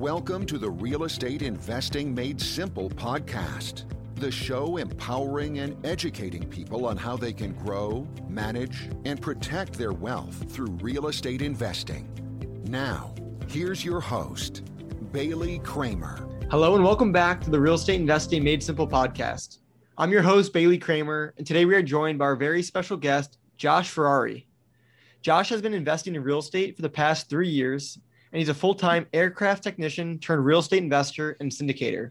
Welcome to the Real Estate Investing Made Simple podcast, the show empowering and educating people on how they can grow, manage, and protect their wealth through real estate investing. Now, here's your host, Bailey Kramer. Hello, and welcome back to the Real Estate Investing Made Simple podcast. I'm your host, Bailey Kramer, and today we are joined by our very special guest, Josh Ferrari. Josh has been investing in real estate for the past three years and he's a full time aircraft technician turned real estate investor and syndicator.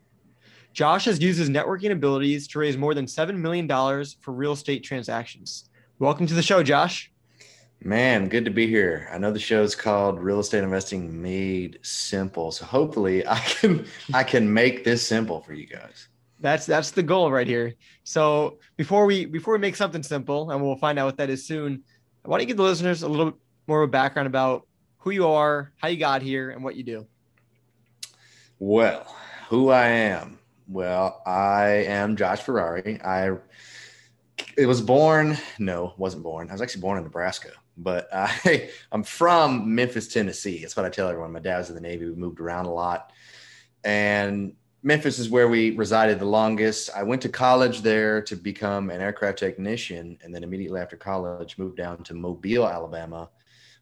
Josh has used his networking abilities to raise more than $7 million for real estate transactions. Welcome to the show, Josh. Man, good to be here. I know the show is called Real Estate Investing Made Simple. So hopefully I can I can make this simple for you guys. That's that's the goal right here. So before we before we make something simple, and we'll find out what that is soon, why don't you give the listeners a little more of a background about who you are, how you got here, and what you do. Well, who I am. Well, I am Josh Ferrari. I it was born, no, wasn't born. I was actually born in Nebraska, but I I'm from Memphis, Tennessee. That's what I tell everyone. My dad was in the Navy. We moved around a lot. And Memphis is where we resided the longest. I went to college there to become an aircraft technician, and then immediately after college, moved down to Mobile, Alabama,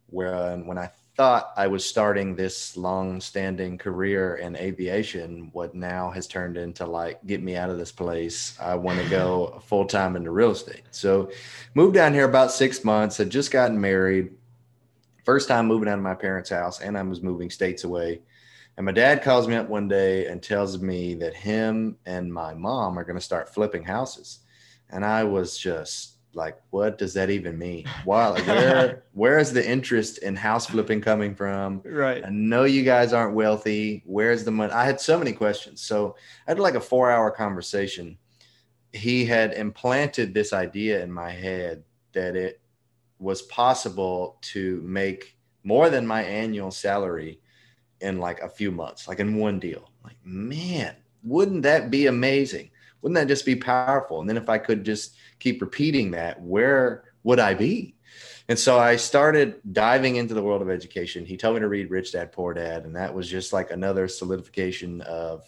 where um, when I thought I was starting this long-standing career in aviation, what now has turned into like, get me out of this place. I want to go full-time into real estate. So moved down here about six months, had just gotten married. First time moving out of my parents' house, and I was moving states away. And my dad calls me up one day and tells me that him and my mom are going to start flipping houses. And I was just like what does that even mean? Why like, where where is the interest in house flipping coming from? Right. I know you guys aren't wealthy. Where's the money? I had so many questions. So i had like a four hour conversation. He had implanted this idea in my head that it was possible to make more than my annual salary in like a few months like in one deal. Like man wouldn't that be amazing wouldn't that just be powerful and then if i could just keep repeating that, where would I be? And so I started diving into the world of education. He told me to read Rich Dad Poor Dad, and that was just like another solidification of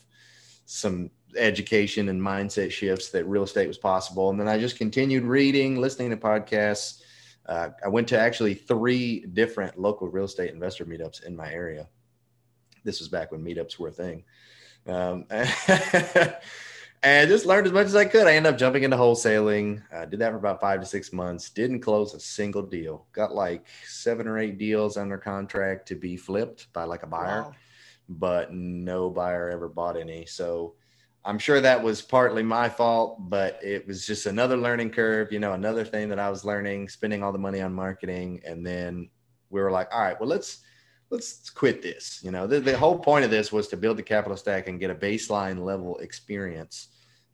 some education and mindset shifts that real estate was possible. And then I just continued reading, listening to podcasts. Uh, I went to actually three different local real estate investor meetups in my area. This was back when meetups were a thing. Um, and just learned as much as I could. I ended up jumping into wholesaling. I did that for about five to six months. Didn't close a single deal. Got like seven or eight deals under contract to be flipped by like a buyer, wow. but no buyer ever bought any. So I'm sure that was partly my fault, but it was just another learning curve. You know, another thing that I was learning, spending all the money on marketing, and then we were like, all right, well let's let's quit this. You know, the, the whole point of this was to build the capital stack and get a baseline level experience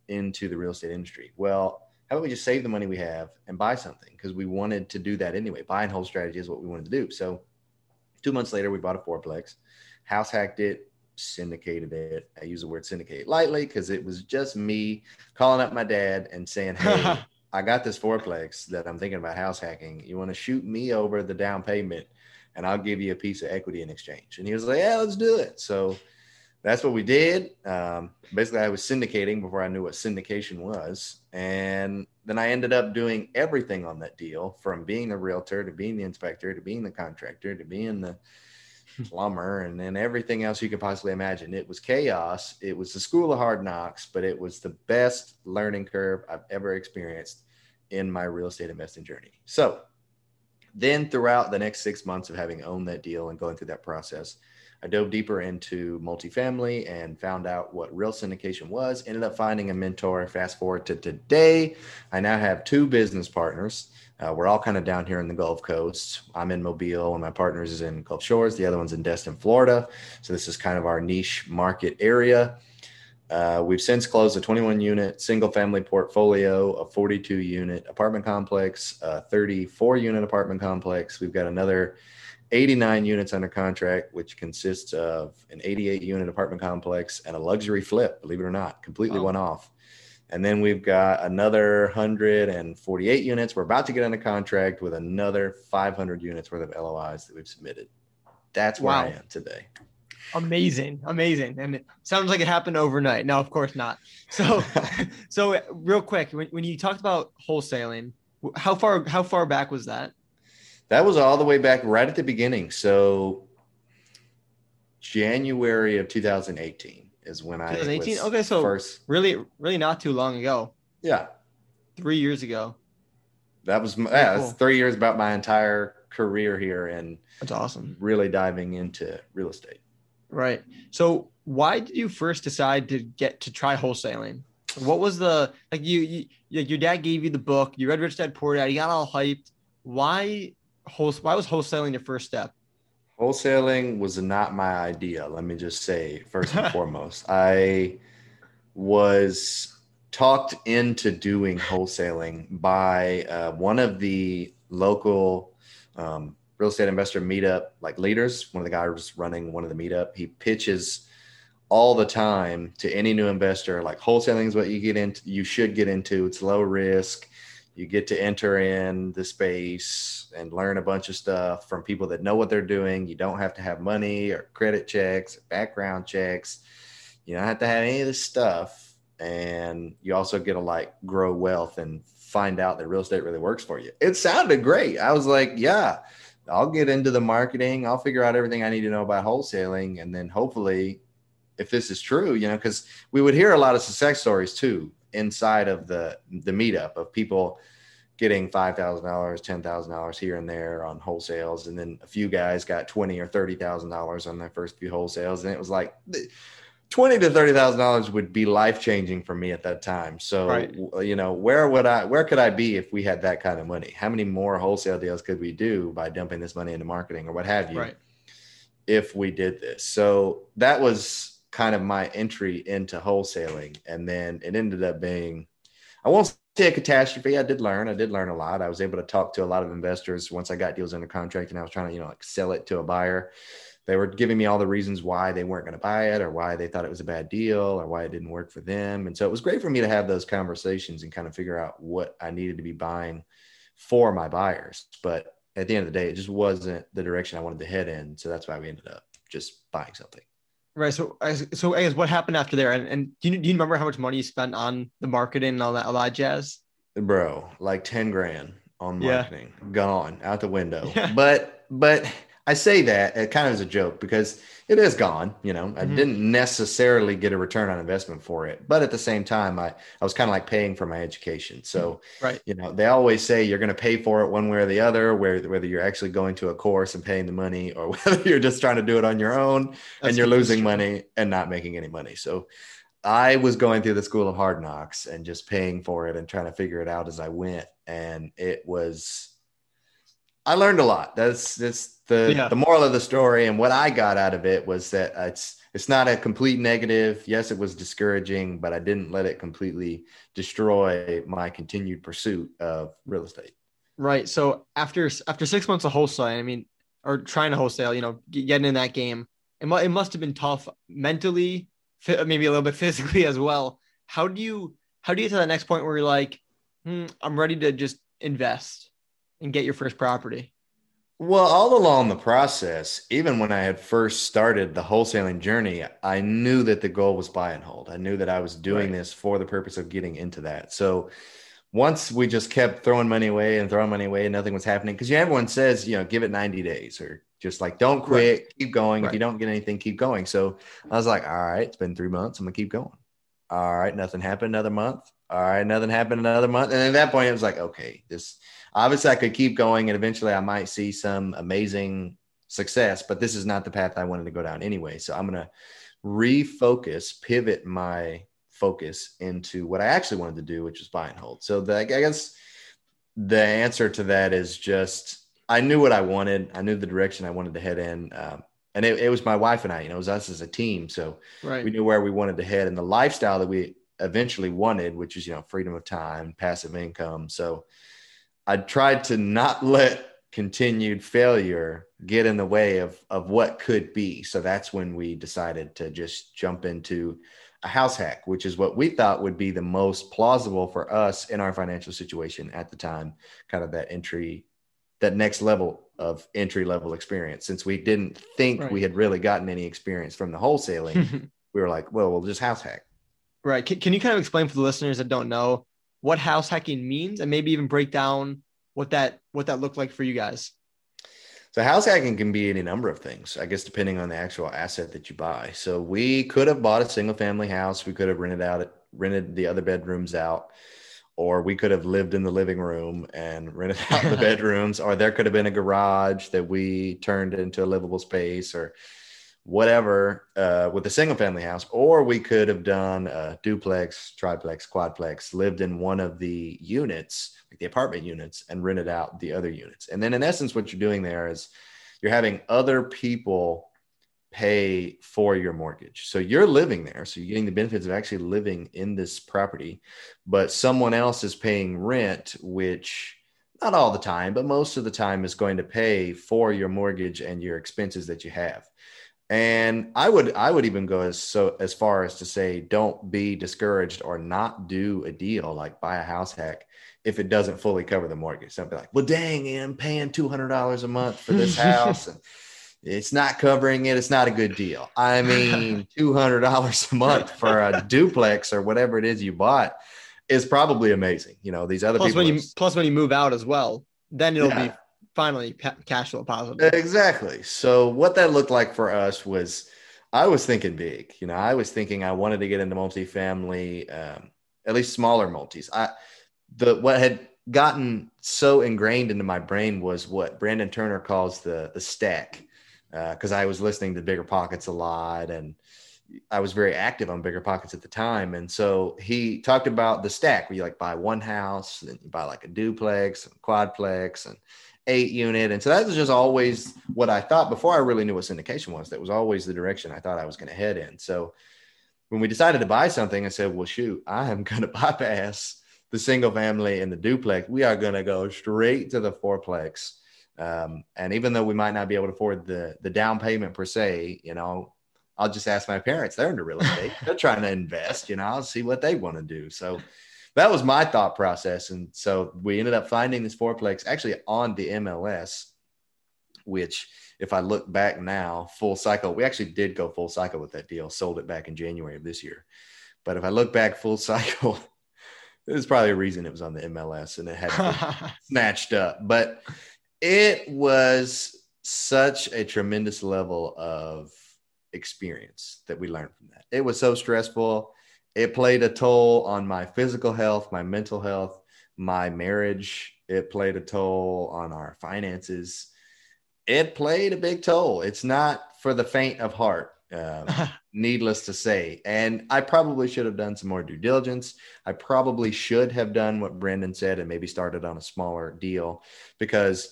into the real estate industry. Well, how about we just save the money we have and buy something? Because we wanted to do that anyway. Buy and hold strategy is what we wanted to do. So two months later, we bought a fourplex, house hacked it, syndicated it. I use the word syndicate lightly because it was just me calling up my dad and saying, Hey, I got this fourplex that I'm thinking about house hacking. You want to shoot me over the down payment and I'll give you a piece of equity in exchange. And he was like, yeah, let's do it. So that's what we did. Um, basically, I was syndicating before I knew what syndication was. And then I ended up doing everything on that deal from being the realtor to being the inspector to being the contractor to being the plumber and then everything else you could possibly imagine. It was chaos. It was the school of hard knocks, but it was the best learning curve I've ever experienced in my real estate investing journey. So, then throughout the next six months of having owned that deal and going through that process, I dove deeper into multifamily and found out what real syndication was. Ended up finding a mentor. Fast forward to today, I now have two business partners. Uh, we're all kind of down here in the Gulf Coast. I'm in Mobile, and my partners is in Gulf Shores. The other one's in Destin, Florida. So this is kind of our niche market area. Uh, we've since closed a 21 unit single family portfolio, a 42 unit apartment complex, a 34 unit apartment complex. We've got another 89 units under contract, which consists of an 88 unit apartment complex and a luxury flip, believe it or not, completely wow. one off. And then we've got another 148 units. We're about to get under contract with another 500 units worth of LOIs that we've submitted. That's where wow. I am today. Amazing, amazing, and it sounds like it happened overnight. No, of course not. So, so real quick, when, when you talked about wholesaling, how far how far back was that? That was all the way back right at the beginning. So January of 2018 is when I 2018. Okay, so first really really not too long ago. Yeah, three years ago. That was yeah, cool. three years about my entire career here, and that's awesome. Really diving into real estate. Right. So, why did you first decide to get to try wholesaling? What was the like? You, you your dad gave you the book. You read Rich Dad Poor Dad. You got all hyped. Why wholesale? Why was wholesaling your first step? Wholesaling was not my idea. Let me just say first and foremost, I was talked into doing wholesaling by uh, one of the local um, real estate investor meetup like leaders. One of the guys running one of the meetup. He pitches all the time to any new investor like wholesaling is what you get into. You should get into. It's low risk. You get to enter in the space and learn a bunch of stuff from people that know what they're doing. You don't have to have money or credit checks, or background checks. You don't have to have any of this stuff and you also get to like grow wealth and find out that real estate really works for you. It sounded great. I was like, yeah, I'll get into the marketing. I'll figure out everything I need to know about wholesaling. And then hopefully, if this is true, you know, because we would hear a lot of success stories too inside of the the meetup of people getting five thousand dollars, ten thousand dollars here and there on wholesales, and then a few guys got twenty or thirty thousand dollars on their first few wholesales, and it was like twenty to thirty thousand dollars would be life changing for me at that time. So right. you know, where would I where could I be if we had that kind of money? How many more wholesale deals could we do by dumping this money into marketing or what have you? Right. If we did this. So that was kind of my entry into wholesaling. And then it ended up being I won't say a catastrophe. I did learn. I did learn a lot. I was able to talk to a lot of investors once I got deals under contract and I was trying to, you know, like sell it to a buyer they were giving me all the reasons why they weren't going to buy it or why they thought it was a bad deal or why it didn't work for them. And so it was great for me to have those conversations and kind of figure out what I needed to be buying for my buyers. But at the end of the day, it just wasn't the direction I wanted to head in. So that's why we ended up just buying something. Right. So, so I guess what happened after there? And, and do, you, do you remember how much money you spent on the marketing and all that, all that jazz? Bro, like 10 grand on marketing, yeah. gone out the window. Yeah. But, but, I say that it kind of as a joke because it is gone. You know, I mm-hmm. didn't necessarily get a return on investment for it, but at the same time, I, I was kind of like paying for my education. So, mm-hmm. right, you know, they always say you're going to pay for it one way or the other, where whether you're actually going to a course and paying the money, or whether you're just trying to do it on your own That's and you're losing money and not making any money. So, I was going through the school of hard knocks and just paying for it and trying to figure it out as I went, and it was. I learned a lot. That's that's the yeah. the moral of the story and what I got out of it was that it's it's not a complete negative. Yes, it was discouraging, but I didn't let it completely destroy my continued pursuit of real estate. Right. So after after six months of wholesaling, I mean, or trying to wholesale, you know, getting in that game, it, it must have been tough mentally, maybe a little bit physically as well. How do you how do you get to that next point where you're like, hmm, I'm ready to just invest and get your first property? Well, all along the process, even when I had first started the wholesaling journey, I knew that the goal was buy and hold. I knew that I was doing right. this for the purpose of getting into that. So once we just kept throwing money away and throwing money away and nothing was happening, because you everyone says, you know, give it 90 days or just like don't quit, right. keep going. Right. If you don't get anything, keep going. So I was like, all right, it's been three months. I'm gonna keep going. All right, nothing happened another month. All right, nothing happened another month. And at that point, it was like, okay, this obviously I could keep going and eventually I might see some amazing success, but this is not the path I wanted to go down anyway. So I'm going to refocus, pivot my focus into what I actually wanted to do, which was buy and hold. So the, I guess the answer to that is just I knew what I wanted. I knew the direction I wanted to head in. Um, and it, it, was my wife and I, you know, it was us as a team. So right. we knew where we wanted to head and the lifestyle that we eventually wanted, which is, you know, freedom of time, passive income. So I tried to not let continued failure get in the way of of what could be. So that's when we decided to just jump into a house hack, which is what we thought would be the most plausible for us in our financial situation at the time, kind of that entry that next level of entry level experience. Since we didn't think right. we had really gotten any experience from the wholesaling, we were like, well, we'll just house hack. Right. Can, can you kind of explain for the listeners that don't know what house hacking means and maybe even break down what that what that looked like for you guys? So house hacking can be any number of things, I guess, depending on the actual asset that you buy. So we could have bought a single family house. We could have rented out, rented the other bedrooms out, or we could have lived in the living room and rented out the bedrooms, or there could have been a garage that we turned into a livable space, or whatever uh, with a single family house, or we could have done a duplex, triplex, quadplex, lived in one of the units, like the apartment units, and rented out the other units. And then in essence, what you're doing there is you're having other people pay for your mortgage. So you're living there. So you're getting the benefits of actually living in this property, but someone else is paying rent, which not all the time, but most of the time is going to pay for your mortgage and your expenses that you have. And I would I would even go as so as far as to say don't be discouraged or not do a deal like buy a house hack if it doesn't fully cover the mortgage. So be like, well, dang, I'm paying two hundred dollars a month for this house, and it's not covering it. It's not a good deal. I mean, two hundred dollars a month for a duplex or whatever it is you bought is probably amazing. You know, these other plus people. When you, plus, when you move out as well, then it'll yeah. be finally cash flow positive. Exactly. So what that looked like for us was I was thinking big. You know, I was thinking I wanted to get into multifamily, um, at least smaller multis. I the what had gotten so ingrained into my brain was what Brandon Turner calls the the stack, because uh, I was listening to Bigger Pockets a lot and. I was very active on bigger pockets at the time. And so he talked about the stack where you like buy one house, then you buy like a duplex and quadplex and eight unit. And so that was just always what I thought before I really knew what syndication was. That was always the direction I thought I was going to head in. So when we decided to buy something, I said, well, shoot, I am going to bypass the single family and the duplex. We are going to go straight to the fourplex. Um, and even though we might not be able to afford the, the down payment per se, you know, I'll just ask my parents. They're into real estate. They're trying to invest, you know, I'll see what they want to do. So that was my thought process. And so we ended up finding this fourplex actually on the MLS, which if I look back now, full cycle, we actually did go full cycle with that deal, sold it back in January of this year. But if I look back full cycle, there's probably a reason it was on the MLS and it had snatched up. But it was such a tremendous level of experience that we learned from that. It was so stressful it played a toll on my physical health, my mental health, my marriage. It played a toll on our finances. It played a big toll. It's not for the faint of heart, uh, needless to say. And I probably should have done some more due diligence. I probably should have done what Brandon said and maybe started on a smaller deal because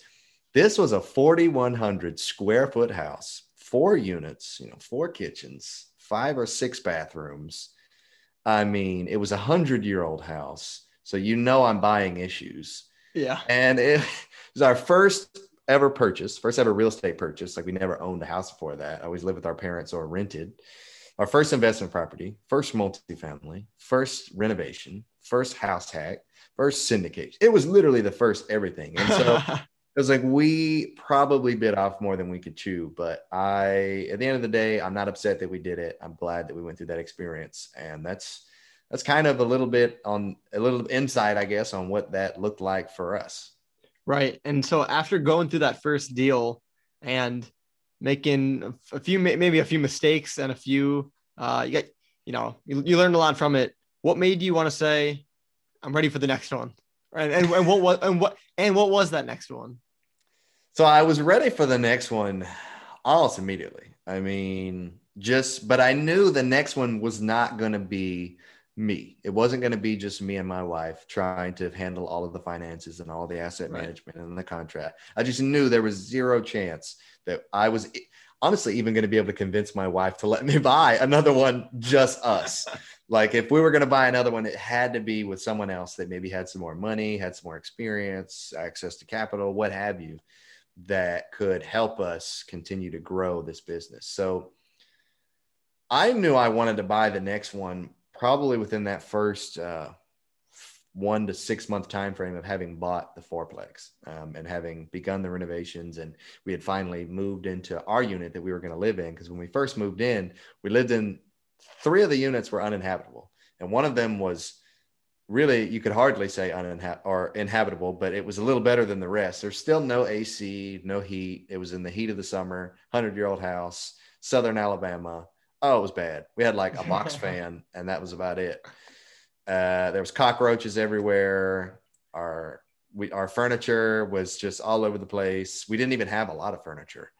this was a 4,100 square foot house, four units, you know, four kitchens, five or six bathrooms I mean, it was a hundred year old house. So you know I'm buying issues. Yeah. And it was our first ever purchase, first ever real estate purchase. Like we never owned a house before that. I always lived with our parents or rented. Our first investment property, first multifamily, first renovation, first house hack, first syndication. It was literally the first everything. And so was like we probably bit off more than we could chew but i at the end of the day i'm not upset that we did it. I'm glad that we went through that experience and that's that's kind of a little bit on a little insight i guess on what that looked like for us. Right and so after going through that first deal and making a few maybe a few mistakes and a few uh you get you know you, you learned a lot from it what made you want to say i'm ready for the next one? And, and, and what was and what and what was that next one so I was ready for the next one almost immediately. I mean, just, but I knew the next one was not going to be me. It wasn't going to be just me and my wife trying to handle all of the finances and all the asset right. management and the contract. I just knew there was zero chance that I was honestly even going to be able to convince my wife to let me buy another one, just us. like if we were going to buy another one, it had to be with someone else that maybe had some more money, had some more experience, access to capital, what have you that could help us continue to grow this business. So I knew I wanted to buy the next one probably within that first uh, one to six month time frame of having bought the fourplex um, and having begun the renovations and we had finally moved into our unit that we were going to live in because when we first moved in we lived in three of the units were uninhabitable and one of them was really you could hardly say uninhabitable or inhabitable but it was a little better than the rest there's still no ac no heat it was in the heat of the summer 100 year old house southern alabama oh it was bad we had like a box fan and that was about it uh, there was cockroaches everywhere. Our we our furniture was just all over the place. We didn't even have a lot of furniture,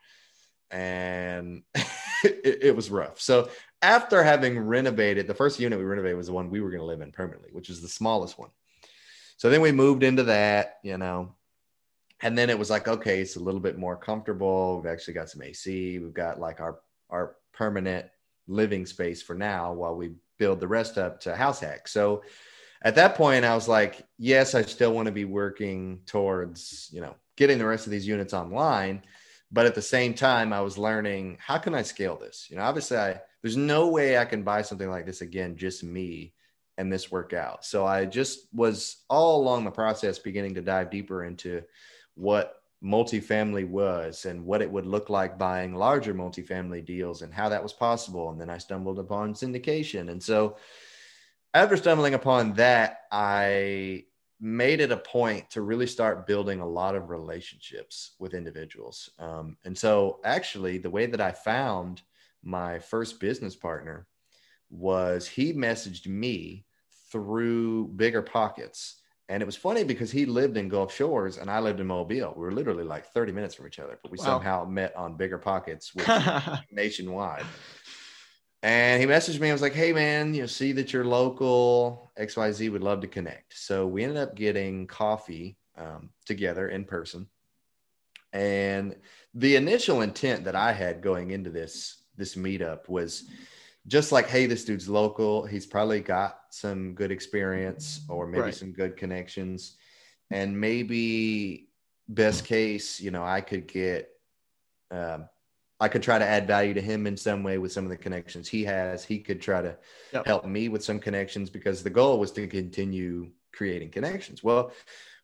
and it, it, was rough. So after having renovated, the first unit we renovated was the one we were going to live in permanently, which is the smallest one. So then we moved into that, you know, and then it was like, okay, it's a little bit more comfortable. We've actually got some AC. We've got like our our permanent living space for now while we build the rest up to house hack. So at that point, I was like, yes, I still want to be working towards, you know, getting the rest of these units online. But at the same time, I was learning how can I scale this? You know, obviously, I there's no way I can buy something like this again, just me and this work out. So I just was all along the process beginning to dive deeper into what multifamily was and what it would look like buying larger multifamily deals and how that was possible. And then I stumbled upon syndication. And so after stumbling upon that, I made it a point to really start building a lot of relationships with individuals. Um, and so actually, the way that I found my first business partner was he messaged me through Bigger Pockets and it was funny because he lived in Gulf Shores and I lived in Mobile. We were literally like 30 minutes from each other, but we wow. somehow met on bigger pockets nationwide. And he messaged me. I was like, "Hey, man, you know, see that you're local. X, Y, Z would love to connect." So we ended up getting coffee um, together in person. And the initial intent that I had going into this this meetup was just like, hey, this dude's local. He's probably got some good experience or maybe right. some good connections. And maybe best case, you know, I could get, um, I could try to add value to him in some way with some of the connections he has. He could try to yep. help me with some connections because the goal was to continue creating connections. Well,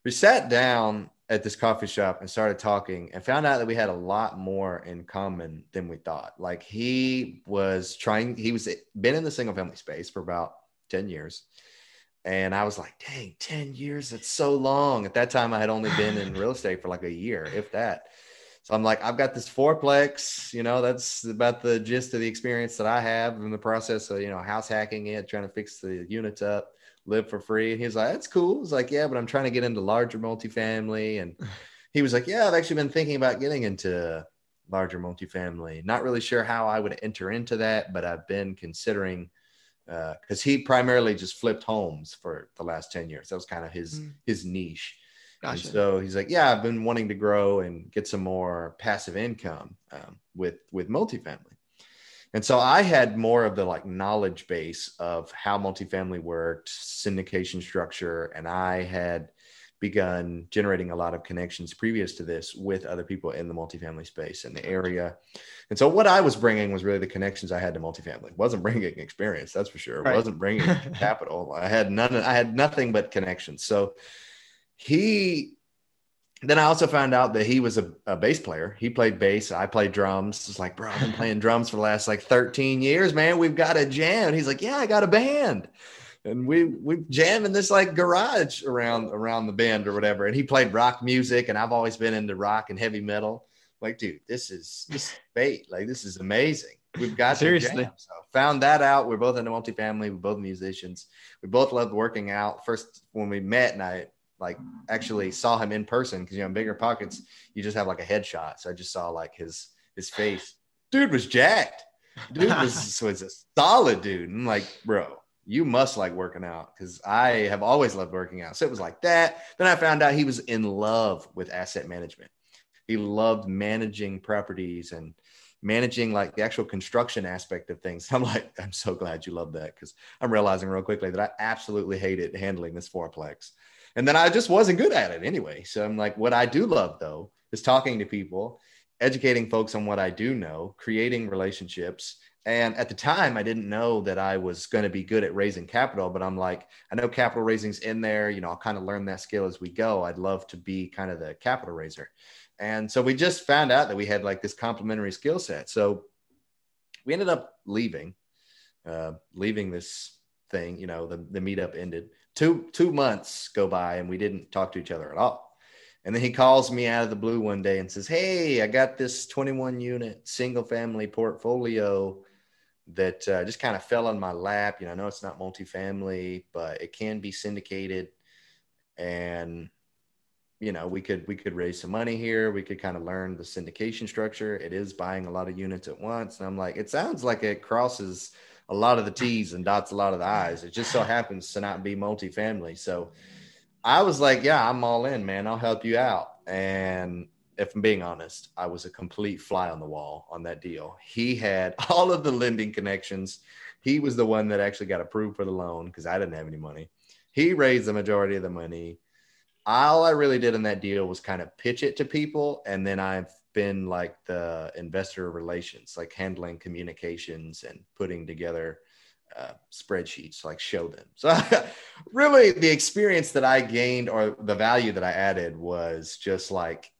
we sat down at this coffee shop and started talking and found out that we had a lot more in common than we thought. Like he was trying, he was been in the single family space for about 10 years. And I was like, dang, 10 years, that's so long. At that time, I had only been in real estate for like a year, if that. So I'm like, I've got this fourplex, you know, that's about the gist of the experience that I have in the process of, you know, house hacking it, trying to fix the units up live for free. And he's like, that's cool. He's like, yeah, but I'm trying to get into larger multifamily. And he was like, yeah, I've actually been thinking about getting into larger multifamily. Not really sure how I would enter into that, but I've been considering because uh, he primarily just flipped homes for the last 10 years. That was kind of his mm. his niche. Gotcha. And so he's like, yeah, I've been wanting to grow and get some more passive income um, with with multifamily. And so I had more of the like knowledge base of how multifamily worked, syndication structure, and I had begun generating a lot of connections previous to this with other people in the multifamily space in the area. And so what I was bringing was really the connections I had to multifamily. wasn't bringing experience, that's for sure. Right. wasn't bringing capital. I had none. I had nothing but connections. So he then I also found out that he was a, a, bass player. He played bass. I played drums. It's like, bro, I've been playing drums for the last like 13 years, man. We've got a jam. And he's like, yeah, I got a band. And we we jam in this like garage around around the bend or whatever. And he played rock music, and I've always been into rock and heavy metal. Like, dude, this is this fate. Like, this is amazing. We've got seriously. So found that out. We're both in into multifamily. We're both musicians. We both loved working out. First, when we met, and I like actually saw him in person because you know in bigger pockets you just have like a headshot. So i just saw like his his face. Dude was jacked. Dude was, was a solid dude. I'm like bro you must like working out because i have always loved working out. So it was like that. Then i found out he was in love with asset management. He loved managing properties and managing like the actual construction aspect of things. I'm like, I'm so glad you love that because I'm realizing real quickly that I absolutely hated handling this fourplex. And then I just wasn't good at it anyway. So I'm like, what I do love though is talking to people educating folks on what I do know, creating relationships. And at the time, I didn't know that I was going to be good at raising capital, but I'm like, I know capital raising's in there. You know, I'll kind of learn that skill as we go. I'd love to be kind of the capital raiser. And so we just found out that we had like this complementary skill set. So we ended up leaving, uh, leaving this thing. You know, the the meetup ended. Two two months go by and we didn't talk to each other at all. And then he calls me out of the blue one day and says, "Hey, I got this 21 unit single family portfolio that uh, just kind of fell on my lap. You know, I know it's not multifamily, but it can be syndicated, and you know, we could we could raise some money here. We could kind of learn the syndication structure. It is buying a lot of units at once, and I'm like, it sounds like it crosses a lot of the T's and dots a lot of the I's. It just so happens to not be multifamily. So I was like, yeah, I'm all in, man. I'll help you out. And if I'm being honest, I was a complete fly on the wall on that deal. He had all of the lending connections. He was the one that actually got approved for the loan because I didn't have any money. He raised the majority of the money. All I really did in that deal was kind of pitch it to people. And then I've been like the investor relations, like handling communications and putting together uh, spreadsheets, like show them. So, really, the experience that I gained or the value that I added was just like,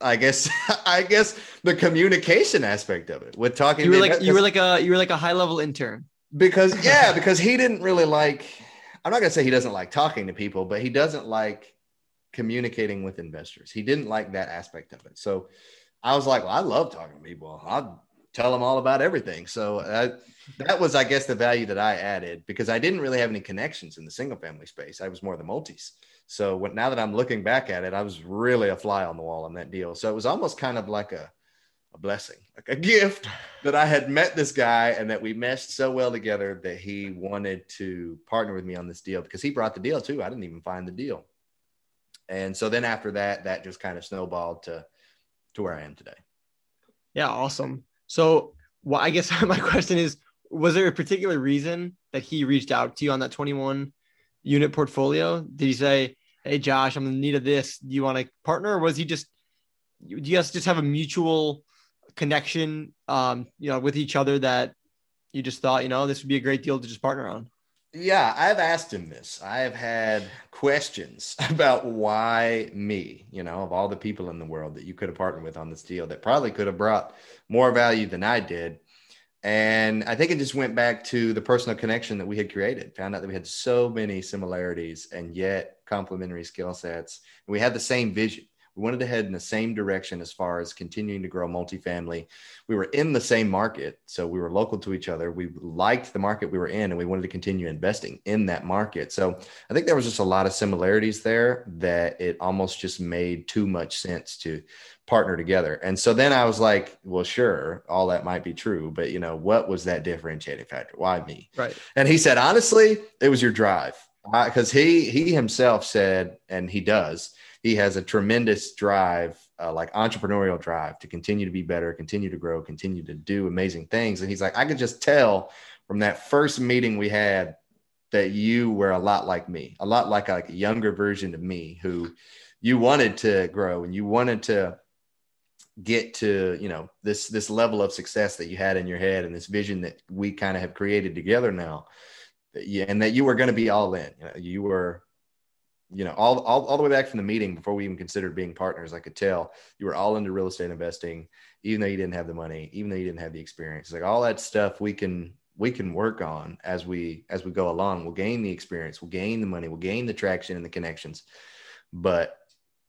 I guess, I guess the communication aspect of it with talking. You were like, you were like a, you were like a high level intern. Because yeah, because he didn't really like. I'm not gonna say he doesn't like talking to people, but he doesn't like communicating with investors. He didn't like that aspect of it. So I was like, well, I love talking to people. I'll tell them all about everything. So I, that was, I guess, the value that I added because I didn't really have any connections in the single family space. I was more the multis. So when, now that I'm looking back at it, I was really a fly on the wall on that deal. So it was almost kind of like a, a blessing, like a gift that I had met this guy and that we meshed so well together that he wanted to partner with me on this deal because he brought the deal too. I didn't even find the deal. And so then after that, that just kind of snowballed to to where I am today. Yeah, awesome. So, well, I guess my question is: Was there a particular reason that he reached out to you on that 21 unit portfolio? Did he say, "Hey, Josh, I'm in need of this. Do you want to partner?" Or was he just, do you guys just have a mutual connection, um, you know, with each other that you just thought, you know, this would be a great deal to just partner on? Yeah, I've asked him this. I have had questions about why me, you know, of all the people in the world that you could have partnered with on this deal that probably could have brought more value than I did. And I think it just went back to the personal connection that we had created. Found out that we had so many similarities and yet complementary skill sets. We had the same vision. We wanted to head in the same direction as far as continuing to grow multifamily. We were in the same market, so we were local to each other. We liked the market we were in, and we wanted to continue investing in that market. So I think there was just a lot of similarities there that it almost just made too much sense to partner together. And so then I was like, well, sure, all that might be true, but you know, what was that differentiating factor? Why me? Right. And he said, honestly, it was your drive because he he himself said, and he does he has a tremendous drive, uh, like entrepreneurial drive to continue to be better, continue to grow, continue to do amazing things. And he's like, I could just tell from that first meeting we had that you were a lot like me, a lot like a, like younger version of me who you wanted to grow and you wanted to get to you know this this level of success that you had in your head and this vision that we kind of have created together now yeah, and that you were going to be all in you, know, you were you know, all, all, all the way back from the meeting before we even considered being partners, I could tell you were all into real estate investing, even though you didn't have the money, even though you didn't have the experience. Like all that stuff we can we can work on as we as we go along. We'll gain the experience, we'll gain the money, we'll gain the traction and the connections. But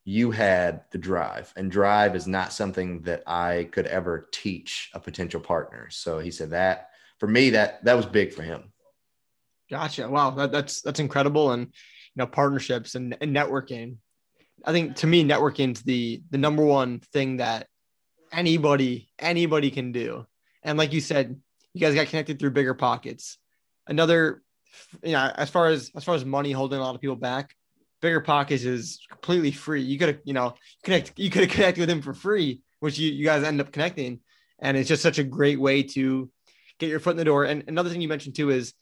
you had the drive, and drive is not something that I could ever teach a potential partner. So he said that for me, that that was big for him. Gotcha. Wow, that, that's that's incredible. And know partnerships and, and networking. I think to me networking is the the number one thing that anybody anybody can do. And like you said you guys got connected through bigger pockets. Another you know as far as as far as money holding a lot of people back bigger pockets is completely free. You could have you know connect you could have connected with him for free which you, you guys end up connecting. And it's just such a great way to get your foot in the door. And another thing you mentioned too is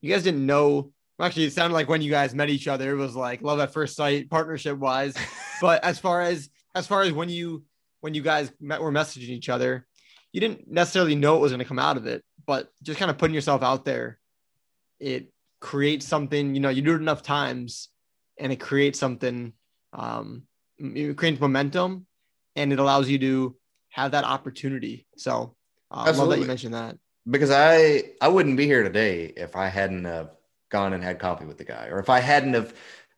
you guys didn't know actually it sounded like when you guys met each other it was like love at first sight partnership wise but as far as as far as when you when you guys met, were messaging each other, you didn't necessarily know what was going to come out of it, but just kind of putting yourself out there, it creates something. You know, you do it enough times, and it creates something. Um, it creates momentum, and it allows you to have that opportunity. So uh, I love that you mentioned that because I I wouldn't be here today if I hadn't have gone and had coffee with the guy, or if I hadn't have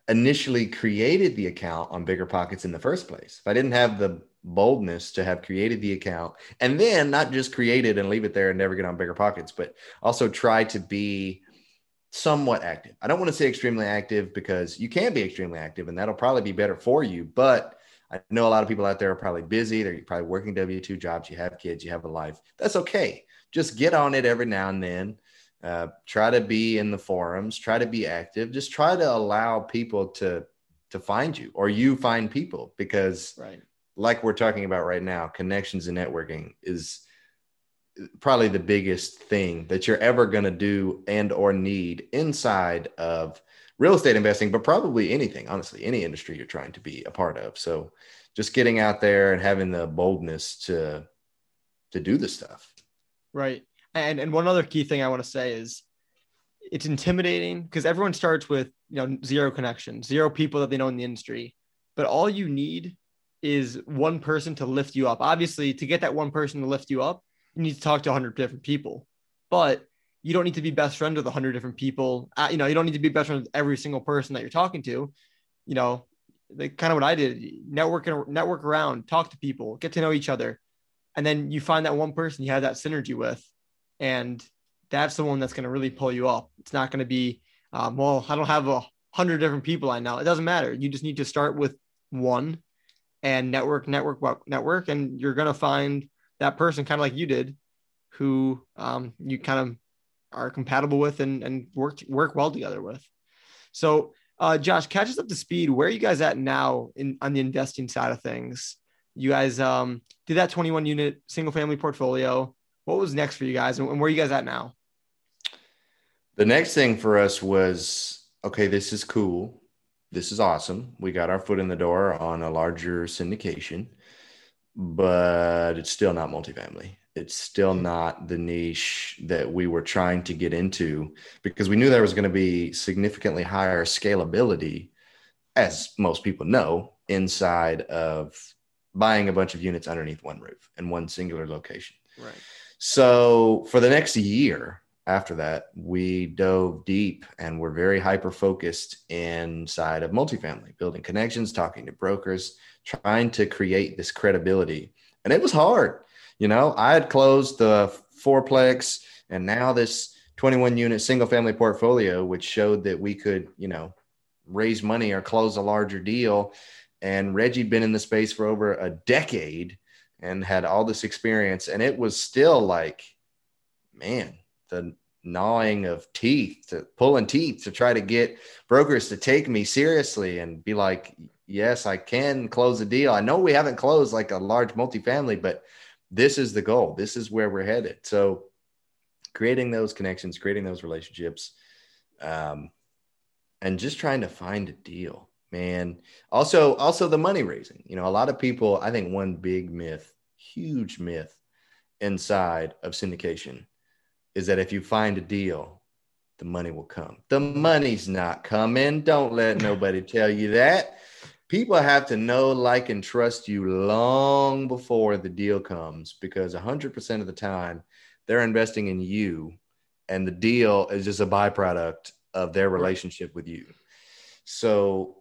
initially created the account on Bigger Pockets in the first place. If I didn't have the boldness to have created the account and then not just create it and leave it there and never get on Bigger Pockets, but also try to be somewhat active. I don't want to say extremely active because you can be extremely active and that'll probably be better for you. But I know a lot of people out there are probably busy. They're probably working W 2 jobs. You have kids, you have a life. That's okay. Just get on it every now and then uh, try to be in the forums try to be active. Just try to allow people to to find you or you find people because right. like we're talking about right now connections and networking is probably the biggest thing that you're ever going to do and or need inside of real estate investing but probably anything honestly any industry you're trying to be a part of. So just getting out there and having the boldness to to do the stuff. Right and and one other key thing I want to say is it's intimidating because everyone starts with you know zero connections, zero people that they know in the industry, but all you need is one person to lift you up. Obviously, to get that one person to lift you up, you need to talk to 100 different people. But you don't need to be best friend with 100 different people. Uh, you know, you don't need to be best friend with every single person that you're talking to. You know, like kind of what I did, network and network around, talk to people, get to know each other. And then you find that one person you have that synergy with and that's the one that's going to really pull you up. It's not going to be, um, well, I don't have a hundred different people I know. It doesn't matter. You just need to start with one and network, network, network, and you're going to find that person kind of like you did, who um, you kind of are compatible with and, and work work well together with. So, uh, Josh, catch us up to speed. Where are you guys at now in on the investing side of things? You guys um, did that 21 unit single family portfolio what was next for you guys and where are you guys at now? The next thing for us was okay, this is cool. This is awesome. We got our foot in the door on a larger syndication, but it's still not multifamily. It's still not the niche that we were trying to get into because we knew there was going to be significantly higher scalability, as most people know, inside of buying a bunch of units underneath one roof in one singular location. Right. So for the next year after that, we dove deep and we're very hyper focused inside of multifamily, building connections, talking to brokers, trying to create this credibility. And it was hard. You know, I had closed the fourplex and now this 21 unit single family portfolio, which showed that we could, you know, raise money or close a larger deal. And Reggie'd been in the space for over a decade and had all this experience. And it was still like, man, the gnawing of teeth, to pulling teeth to try to get brokers to take me seriously and be like, yes, I can close a deal. I know we haven't closed like a large multifamily, but this is the goal. This is where we're headed. So creating those connections, creating those relationships, um, and just trying to find a deal man. Also, also the money raising. You know, a lot of people, I think one big myth, huge myth inside of syndication is that if you find a deal, the money will come. The money's not coming. Don't let nobody tell you that. People have to know, like, and trust you long before the deal comes because 100% of the time they're investing in you and the deal is just a byproduct of their relationship with you. So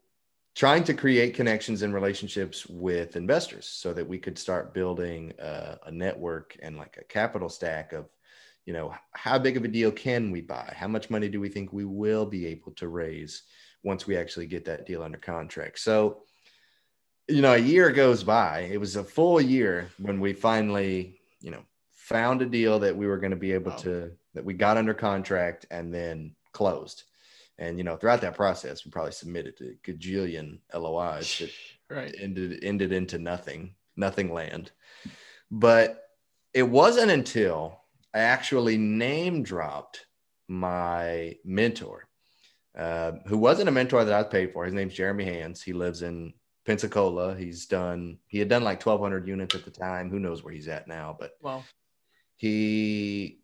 trying to create connections and relationships with investors so that we could start building a, a, network and like a capital stack of you know how big of a deal can we buy? How much money do we think we will be able to raise once we actually get that deal under contract? So you know a year goes by. It was a full year when we finally you know found a deal that we were going to be able wow. to that we got under contract and then closed and you know, throughout that process, we probably submitted a gajillion LOIs that right. ended ended into nothing, nothing land. But it wasn't until I actually name dropped my mentor, uh, who wasn't a mentor that I paid for. His name's Jeremy Hands. He lives in Pensacola. He's done. He had done like 1,200 units at the time. Who knows where he's at now? But wow. he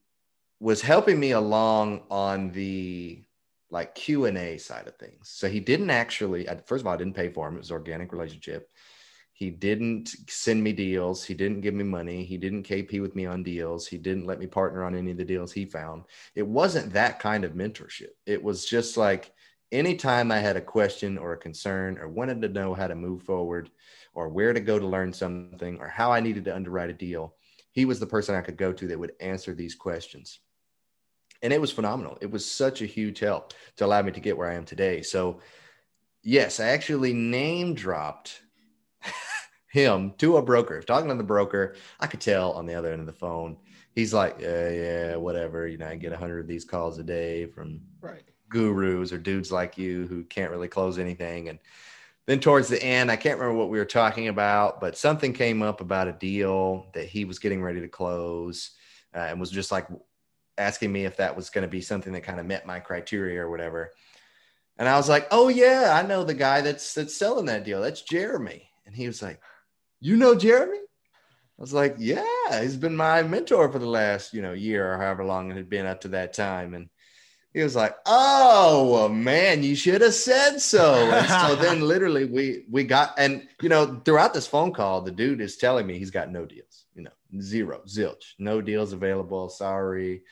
was helping me along on the like Q and A side of things. So he didn't actually. First of all, I didn't pay for him. It was organic relationship. He didn't send me deals. He didn't give me money. He didn't KP with me on deals. He didn't let me partner on any of the deals he found. It wasn't that kind of mentorship. It was just like anytime I had a question or a concern or wanted to know how to move forward or where to go to learn something or how I needed to underwrite a deal, he was the person I could go to that would answer these questions. And it was phenomenal. It was such a huge help to allow me to get where I am today. So, yes, I actually name dropped him to a broker. Talking to the broker, I could tell on the other end of the phone. He's like, yeah, yeah, whatever. You know, I get a hundred of these calls a day from right. gurus or dudes like you who can't really close anything. And then towards the end, I can't remember what we were talking about, but something came up about a deal that he was getting ready to close, uh, and was just like asking me if that was going to be something that kind of met my criteria or whatever. And I was like, "Oh yeah, I know the guy that's that's selling that deal. That's Jeremy." And he was like, you know Jeremy? I was like, yeah, he's been my mentor for the last, you know, year or however long it had been up to that time. And he was like, oh well, man, you should have said so. And so then literally we we got and you know, throughout this phone call, the dude is telling me he's got no deals, you know, zero, zilch, no deals available. Sorry.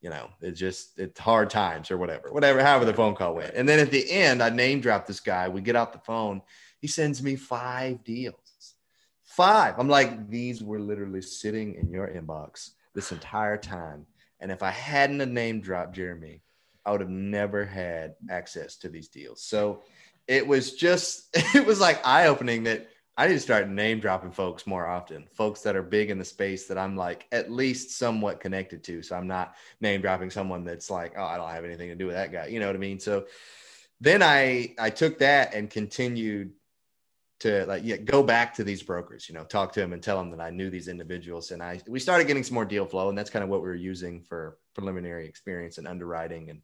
You know, it's just it's hard times or whatever, whatever, however the phone call went. And then at the end, I name drop this guy. We get off the phone. He sends me five deals Five. I'm like, these were literally sitting in your inbox this entire time. And if I hadn't a name dropped Jeremy, I would have never had access to these deals. So it was just, it was like eye opening that I need to start name dropping folks more often, folks that are big in the space that I'm like at least somewhat connected to. So I'm not name dropping someone that's like, oh, I don't have anything to do with that guy. You know what I mean? So then I I took that and continued to like yeah, go back to these brokers, you know, talk to them and tell them that I knew these individuals. And I we started getting some more deal flow, and that's kind of what we were using for preliminary experience and underwriting and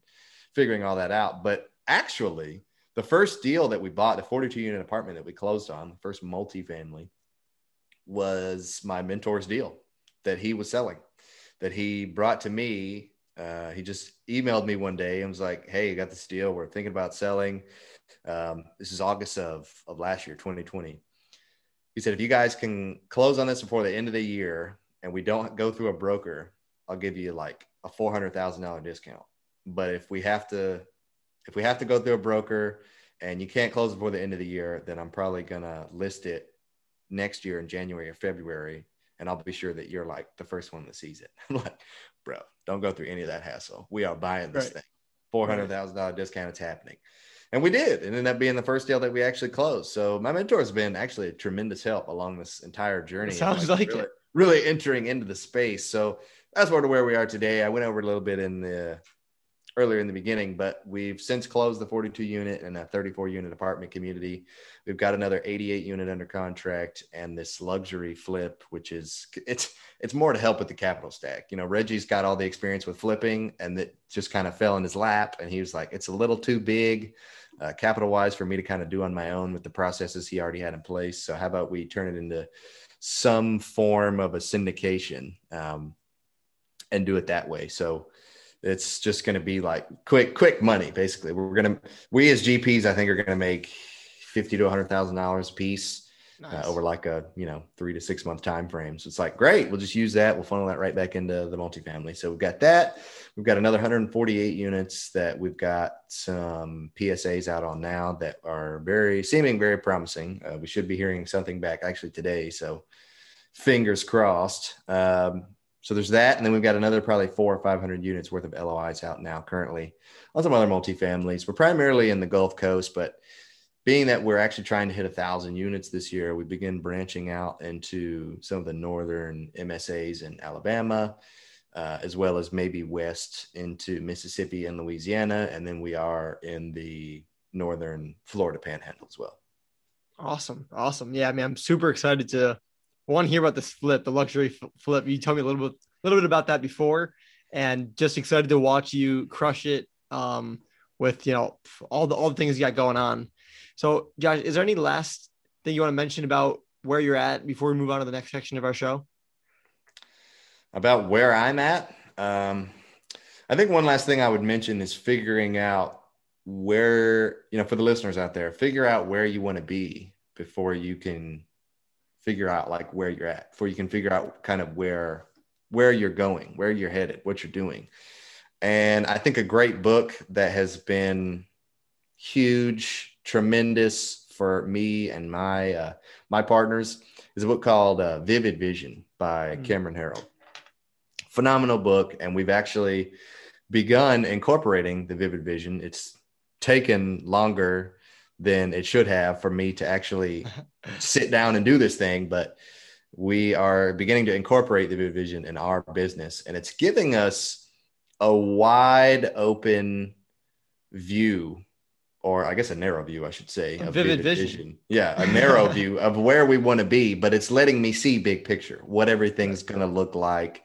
figuring all that out. But actually, the first deal that we bought, the 42 unit apartment that we closed on, the first multifamily, was my mentor's deal that he was selling, that he brought to me. Uh, he just emailed me one day and was like, "Hey, I got this deal. We're thinking about selling." Um, this is August of, of last year, 2020. He said, if you guys can close on this before the end of the year and we don't go through a broker, I'll give you like a $400,000 discount. But if we have to, if we have to go through a broker and you can't close before the end of the year, then I'm probably going to list it next year in January or February. And I'll be sure that you're like the first one that sees it. I'm like, bro, don't go through any of that hassle. We are buying this right. thing. $400,000 discount. It's happening and we did. It ended up being the first deal that we actually closed. So my mentor has been actually a tremendous help along this entire journey. It sounds like, like really, it. Really entering into the space. So that's sort of where we are today. I went over a little bit in the earlier in the beginning, but we've since closed the 42 unit and a 34 unit apartment community. We've got another 88 unit under contract and this luxury flip, which is it's it's more to help with the capital stack. You know, Reggie's got all the experience with flipping and that just kind of fell in his lap and he was like, it's a little too big uh, capital wise for me to kind of do on my own with the processes he already had in place. So how about we turn it into some form of a syndication um, and do it that way. So it's just going to be like quick, quick money. Basically, we're going to we as GPs, I think, are going to make fifty to hundred thousand dollars a piece. Uh, nice. Uh, over like a you know three to six month time frame. So it's like great, we'll just use that. We'll funnel that right back into the multifamily. So we've got that. We've got another 148 units that we've got some PSAs out on now that are very seeming very promising. Uh, we should be hearing something back actually today. So fingers crossed. Um, so there's that, and then we've got another probably four or five hundred units worth of LOIs out now currently on some other multifamilies. We're primarily in the Gulf Coast, but being that we're actually trying to hit a thousand units this year, we begin branching out into some of the northern MSAs in Alabama, uh, as well as maybe west into Mississippi and Louisiana, and then we are in the northern Florida Panhandle as well. Awesome, awesome. Yeah, I mean, I'm super excited to one hear about this flip, the luxury flip. You told me a little bit, a little bit about that before, and just excited to watch you crush it um, with you know all the all the things you got going on. So, Josh, is there any last thing you want to mention about where you're at before we move on to the next section of our show? About where I'm at, um, I think one last thing I would mention is figuring out where you know for the listeners out there, figure out where you want to be before you can figure out like where you're at. Before you can figure out kind of where where you're going, where you're headed, what you're doing. And I think a great book that has been huge, tremendous for me and my uh, my partners is a book called uh, Vivid Vision by mm. Cameron Herold. Phenomenal book, and we've actually begun incorporating the Vivid Vision. It's taken longer than it should have for me to actually sit down and do this thing, but we are beginning to incorporate the Vivid Vision in our business, and it's giving us a wide open view or I guess a narrow view, I should say, a vivid, vivid vision. vision. Yeah, a narrow view of where we want to be, but it's letting me see big picture, what everything's going to look like,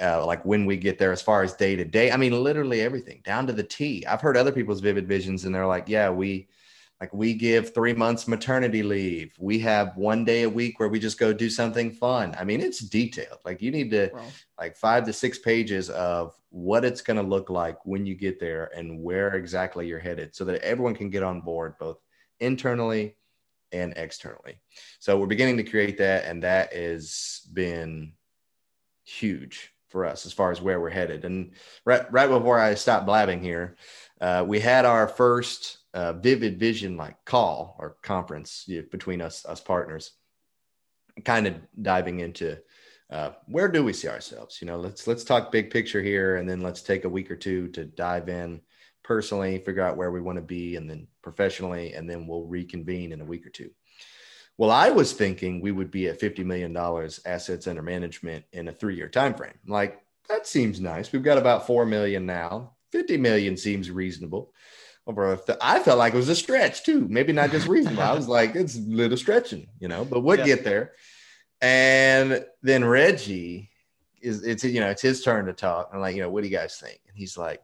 uh, like when we get there, as far as day to day. I mean, literally everything down to the T. I've heard other people's vivid visions, and they're like, "Yeah, we like we give three months maternity leave. We have one day a week where we just go do something fun. I mean, it's detailed. Like you need to like five to six pages of what it's going to look like when you get there and where exactly you're headed so that everyone can get on board both internally and externally. So we're beginning to create that and that has been huge for us as far as where we're headed. And right right before I stop blabbing here, uh, we had our first uh, vivid vision like call or conference you know, between us us partners kind of diving into uh, where do we see ourselves? You know let's let's talk big picture here and then let's take a week or two to dive in personally figure out where we want to be and then professionally and then we'll reconvene in a week or two. Well i was thinking we would be at 50 million dollars assets under management in a three year time frame like that seems nice. We've got about 4 million now. 50 million seems reasonable over I felt like it was a stretch too. Maybe not just reasonable. I was like, it's a little stretching, you know, but we'll yeah. get there. And then Reggie is it's you know, it's his turn to talk. I'm like, you know, what do you guys think? And he's like,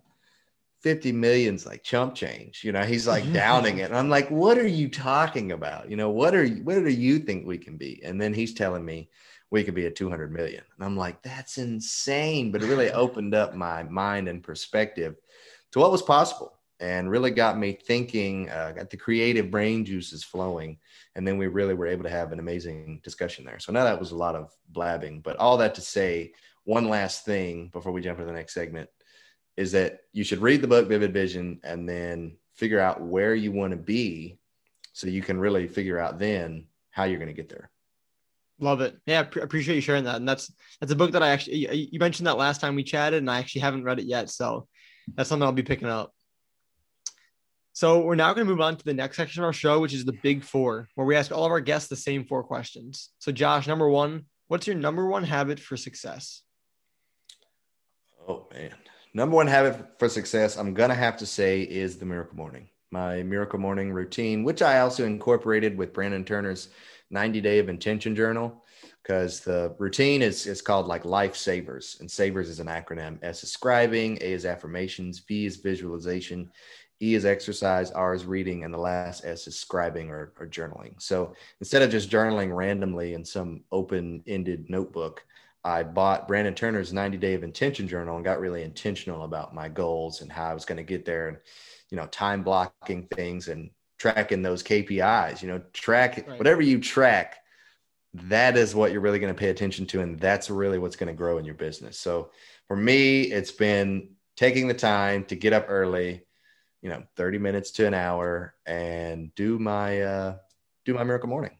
50 million's like chump change. You know, he's like downing it. And I'm like, what are you talking about? You know, what are you, what do you think we can be? And then he's telling me we could be at 200 million. And I'm like, that's insane. But it really opened up my mind and perspective to what was possible and really got me thinking, uh, got the creative brain juices flowing. And then we really were able to have an amazing discussion there. So now that was a lot of blabbing, but all that to say, one last thing before we jump into the next segment is that you should read the book Vivid Vision and then figure out where you want to be so you can really figure out then how you're going to get there. Love it. Yeah, I appreciate you sharing that. And that's that's a book that I actually you mentioned that last time we chatted, and I actually haven't read it yet. So that's something I'll be picking up. So we're now going to move on to the next section of our show, which is the big four, where we ask all of our guests the same four questions. So, Josh, number one, what's your number one habit for success? Oh, man. Number one habit for success, I'm going to have to say, is the miracle morning. My miracle morning routine, which I also incorporated with Brandon Turner's 90 day of intention journal, because the routine is, is called like life savers. And savers is an acronym S is scribing, A is affirmations, V is visualization, E is exercise, R is reading, and the last S is scribing or, or journaling. So instead of just journaling randomly in some open ended notebook, I bought Brandon Turner's 90 Day of Intention Journal and got really intentional about my goals and how I was going to get there and, you know, time blocking things and tracking those KPIs, you know, track right. whatever you track, that is what you're really going to pay attention to. And that's really what's going to grow in your business. So for me, it's been taking the time to get up early, you know 30 minutes to an hour and do my uh do my miracle morning.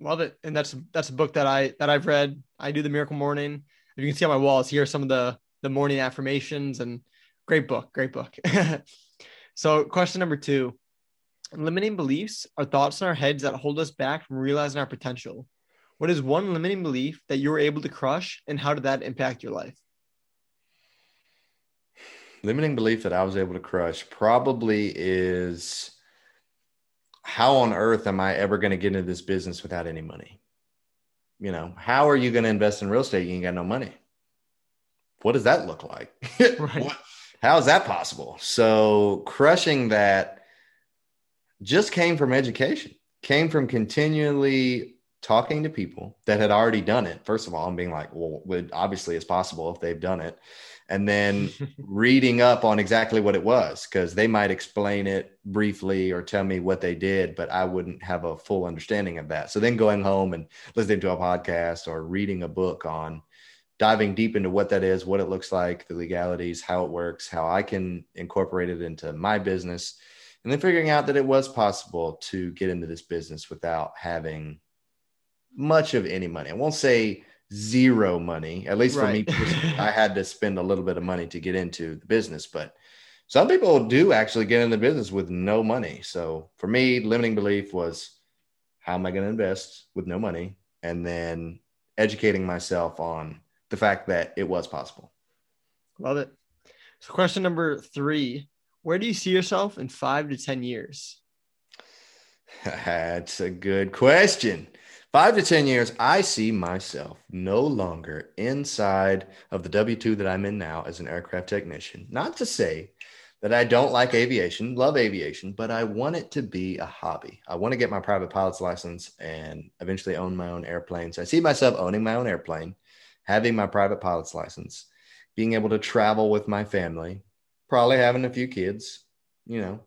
Love it. And that's that's a book that i that i've read. I do the miracle morning. If you can see on my walls here are some of the the morning affirmations and great book great book. So question number two. Limiting beliefs are thoughts in our heads that hold us back from realizing our potential. What is one limiting belief that you were able to crush and how did that impact your life limiting belief that I was able to crush probably is how on earth am I ever going to get into this business without any money? You know, how are you going to invest in real estate? You ain't got no money. What does that look like? Right. how is that possible? So crushing that just came from education. came from continually talking to people that had already done it. First of all, and being like, well, would obviously it's possible if they've done it. And then reading up on exactly what it was, because they might explain it briefly or tell me what they did, but I wouldn't have a full understanding of that. So then going home and listening to a podcast or reading a book on diving deep into what that is, what it looks like, the legalities, how it works, how I can incorporate it into my business, and then figuring out that it was possible to get into this business without having much of any money. I won't say zero money, at least right. for me, I had to spend a little bit of money to get into the business, but some people do actually get in the business with no money. So for me, limiting belief was how am I going to invest with no money? And then educating myself on the fact that it was possible. Love it. So, question number three Where do you see yourself in five to 10 years? That's a good question. Five to 10 years, I see myself no longer inside of the W 2 that I'm in now as an aircraft technician. Not to say that I don't like aviation, love aviation, but I want it to be a hobby. I want to get my private pilot's license and eventually own my own airplanes. I see myself owning my own airplane having my private pilot's license, being able to travel with my family, probably having a few kids, you know,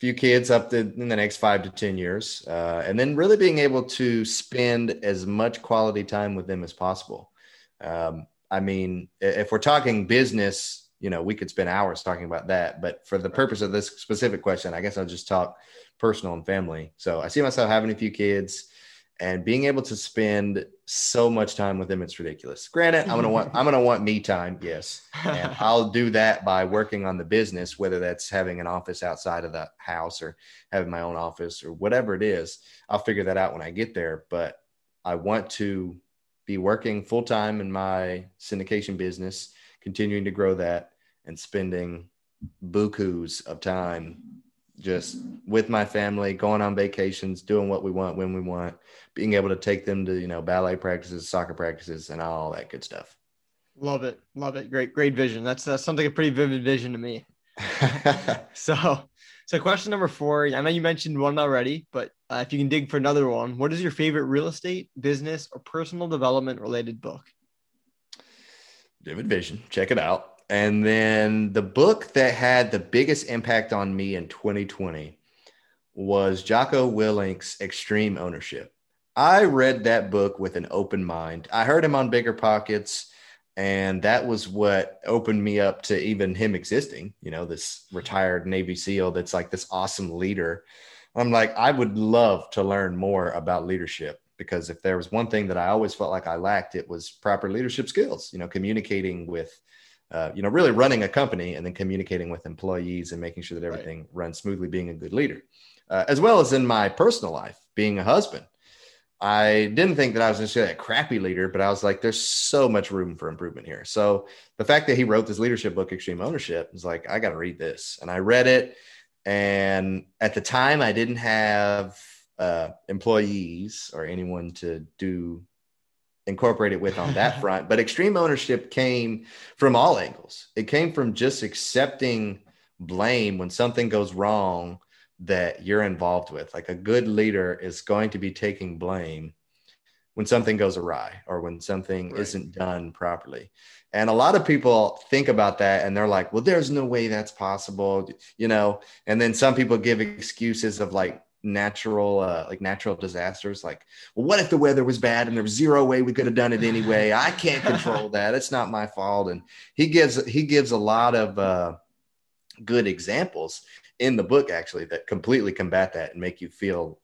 few kids up to in the next five to 10 years, uh, and then really being able to spend as much quality time with them as possible. Um, I mean, if we're talking business, you know, we could spend hours talking about that. But for the purpose of this specific question, I guess I'll just talk personal and family. So I see myself having a few kids, and being able to spend so much time with them it's ridiculous. Granted i'm gonna want i'm gonna want me time yes and i'll do that by working on the business whether that's having an office outside of the house or having my own office or whatever it is. I'll figure that out when i get there but i want to be working full-time in my syndication business continuing to grow that and spending bukus of time just with my family, going on vacations, doing what we want when we want, being able to take them to, you know, ballet practices, soccer practices, and all that good stuff. Love it. Love it. Great, great vision. That's, that's something a pretty vivid vision to me. so, so question number four. I know you mentioned one already, but uh, if you can dig for another one, what is your favorite real estate, business, or personal development related book? Vivid Vision. Check it out. And then the book that had the biggest impact on me in 2020 was Jocko Willink's Extreme Ownership. I read that book with an open mind. I heard him on Bigger Pockets, and that was what opened me up to even him existing. You know, this retired Navy SEAL that's like this awesome leader. I'm like, I would love to learn more about leadership because if there was one thing that I always felt like I lacked, it was proper leadership skills, you know, communicating with uh, you know, really running a company and then communicating with employees and making sure that everything right. runs smoothly, being a good leader, uh, as well as in my personal life, being a husband. I didn't think that I was necessarily a crappy leader, but I was like, there's so much room for improvement here. So the fact that he wrote this leadership book, Extreme Ownership, was like, I got to read this. And I read it. And at the time, I didn't have uh, employees or anyone to do incorporated with on that front. But extreme ownership came from all angles. It came from just accepting blame when something goes wrong that you're involved with. Like a good leader is going to be taking blame when something goes awry or when something right. isn't done properly. And a lot of people think about that and they're like, well, there's no way that's possible, you know. And then some people give excuses of like, natural uh, like natural disasters like well what if the weather was bad and there was zero way we could have done it anyway? I can't control that. It's not my fault. And he gives he gives a lot of uh, good examples in the book actually that completely combat that and make you feel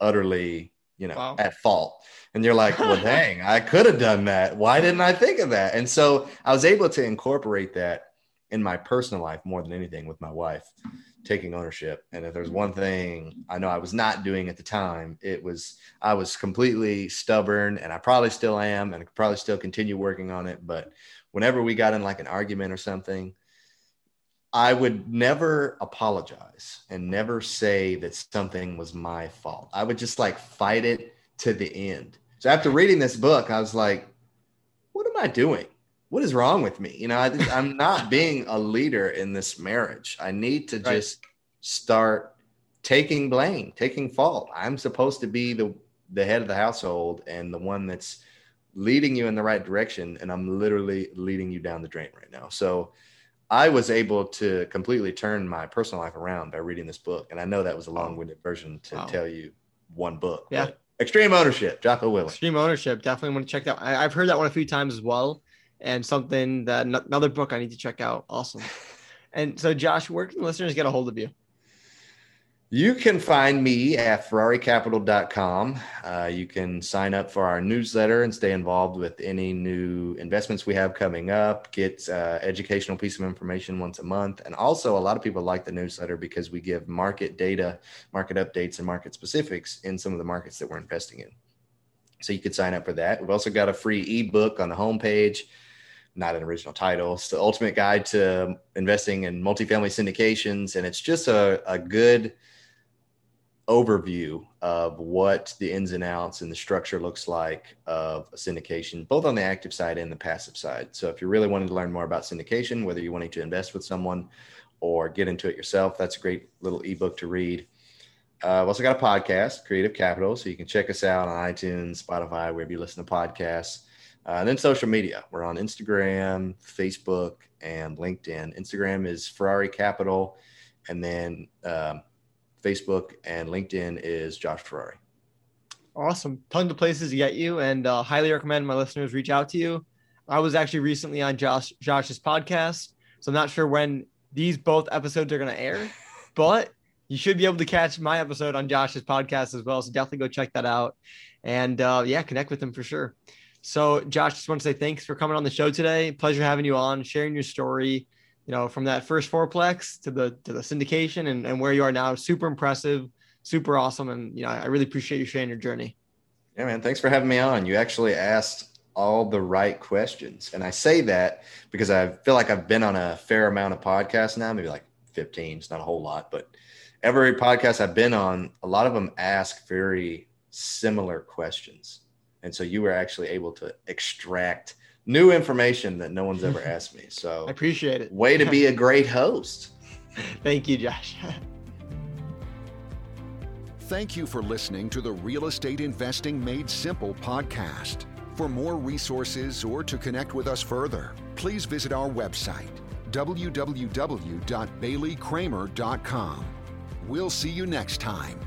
utterly you know wow. at fault. And you're like well dang i could have done that. Why didn't i think of that? And so i was able to incorporate that in my personal life more than anything with my wife taking ownership. And if there's mm-hmm. one thing I know I was not doing at the time, it was I was completely stubborn and I probably still am and I could probably still continue working on it. But whenever we got in like an argument or something, I would never apologize and never say that something was my fault. I would just like fight it to the end. So after reading this book, I was like, what am I doing? What is wrong with me? You know, I, am not being a leader in this marriage. I need to right. just start taking blame, taking fault. I'm supposed to be the the head of the household and the one that's leading you in the right direction and I'm literally leading you down the drain right now. So I was able to completely turn my personal life around by reading this book. And I know that was a long-winded version to wow. tell you one book. Yeah. Extreme Ownership, Jocko Willink. Extreme Ownership. Definitely want to check that. Out. I, have heard that one a few times as well. And something that another book I need to check out. Awesome. and so, Josh, where can listeners get a hold of you? You can find me at ferraricapital.com. Uh, you can sign up for our newsletter and stay involved with any new investments we have coming up, get uh, educational piece of information once a month. And also, a lot of people like the newsletter because we give market data, market updates, and market specifics in some of the markets that we're investing in. So you could sign up for that. We've also got a free ebook on the homepage not an original title. It's the ultimate guide to investing in multifamily syndications. And it's just a, a good overview of what the ins and outs and the structure looks like of a syndication, both on the active side and the passive side. So if you're really wanting to learn more about syndication, whether you're wanting to invest with someone or get into it yourself, that's a great little ebook to read. Uh, I've also got a podcast, Creative Capital, so you can check us out on iTunes, Spotify, wherever you listen to podcasts. Uh, and then social media. We're on Instagram, Facebook, and LinkedIn. Instagram is Ferrari Capital, and then um, Facebook and LinkedIn is Josh Ferrari. Awesome. Tons of places to get you and uh, highly recommend my listeners reach out to you. I was actually recently on Josh Josh's podcast, so I'm not sure when these both episodes are going to air, but you should be able to catch my episode on Josh's podcast as well. So definitely go check that out and uh, yeah, connect with him for sure. So Josh, just want to say thanks for coming on the show today. Pleasure having you on, sharing your story you know, from that first fourplex to the to the syndication and, and where you are now. Super impressive, super awesome. And you know, I really appreciate you sharing your journey. Yeah, man. Thanks for having me on. You actually asked all the right questions. And I say that because I feel like I've been on a fair amount of podcasts now, maybe like 15. It's not a whole lot, but every podcast I've been on, a lot of them ask very similar questions. And so you were actually able to extract new information that no one's ever asked me. So I appreciate it. Way to be a great host. Thank you, Josh. Thank you for listening to the Real Estate Investing Made Simple podcast. For more resources or to connect with us further, please visit our website, www.baileykramer.com. We'll see you next time.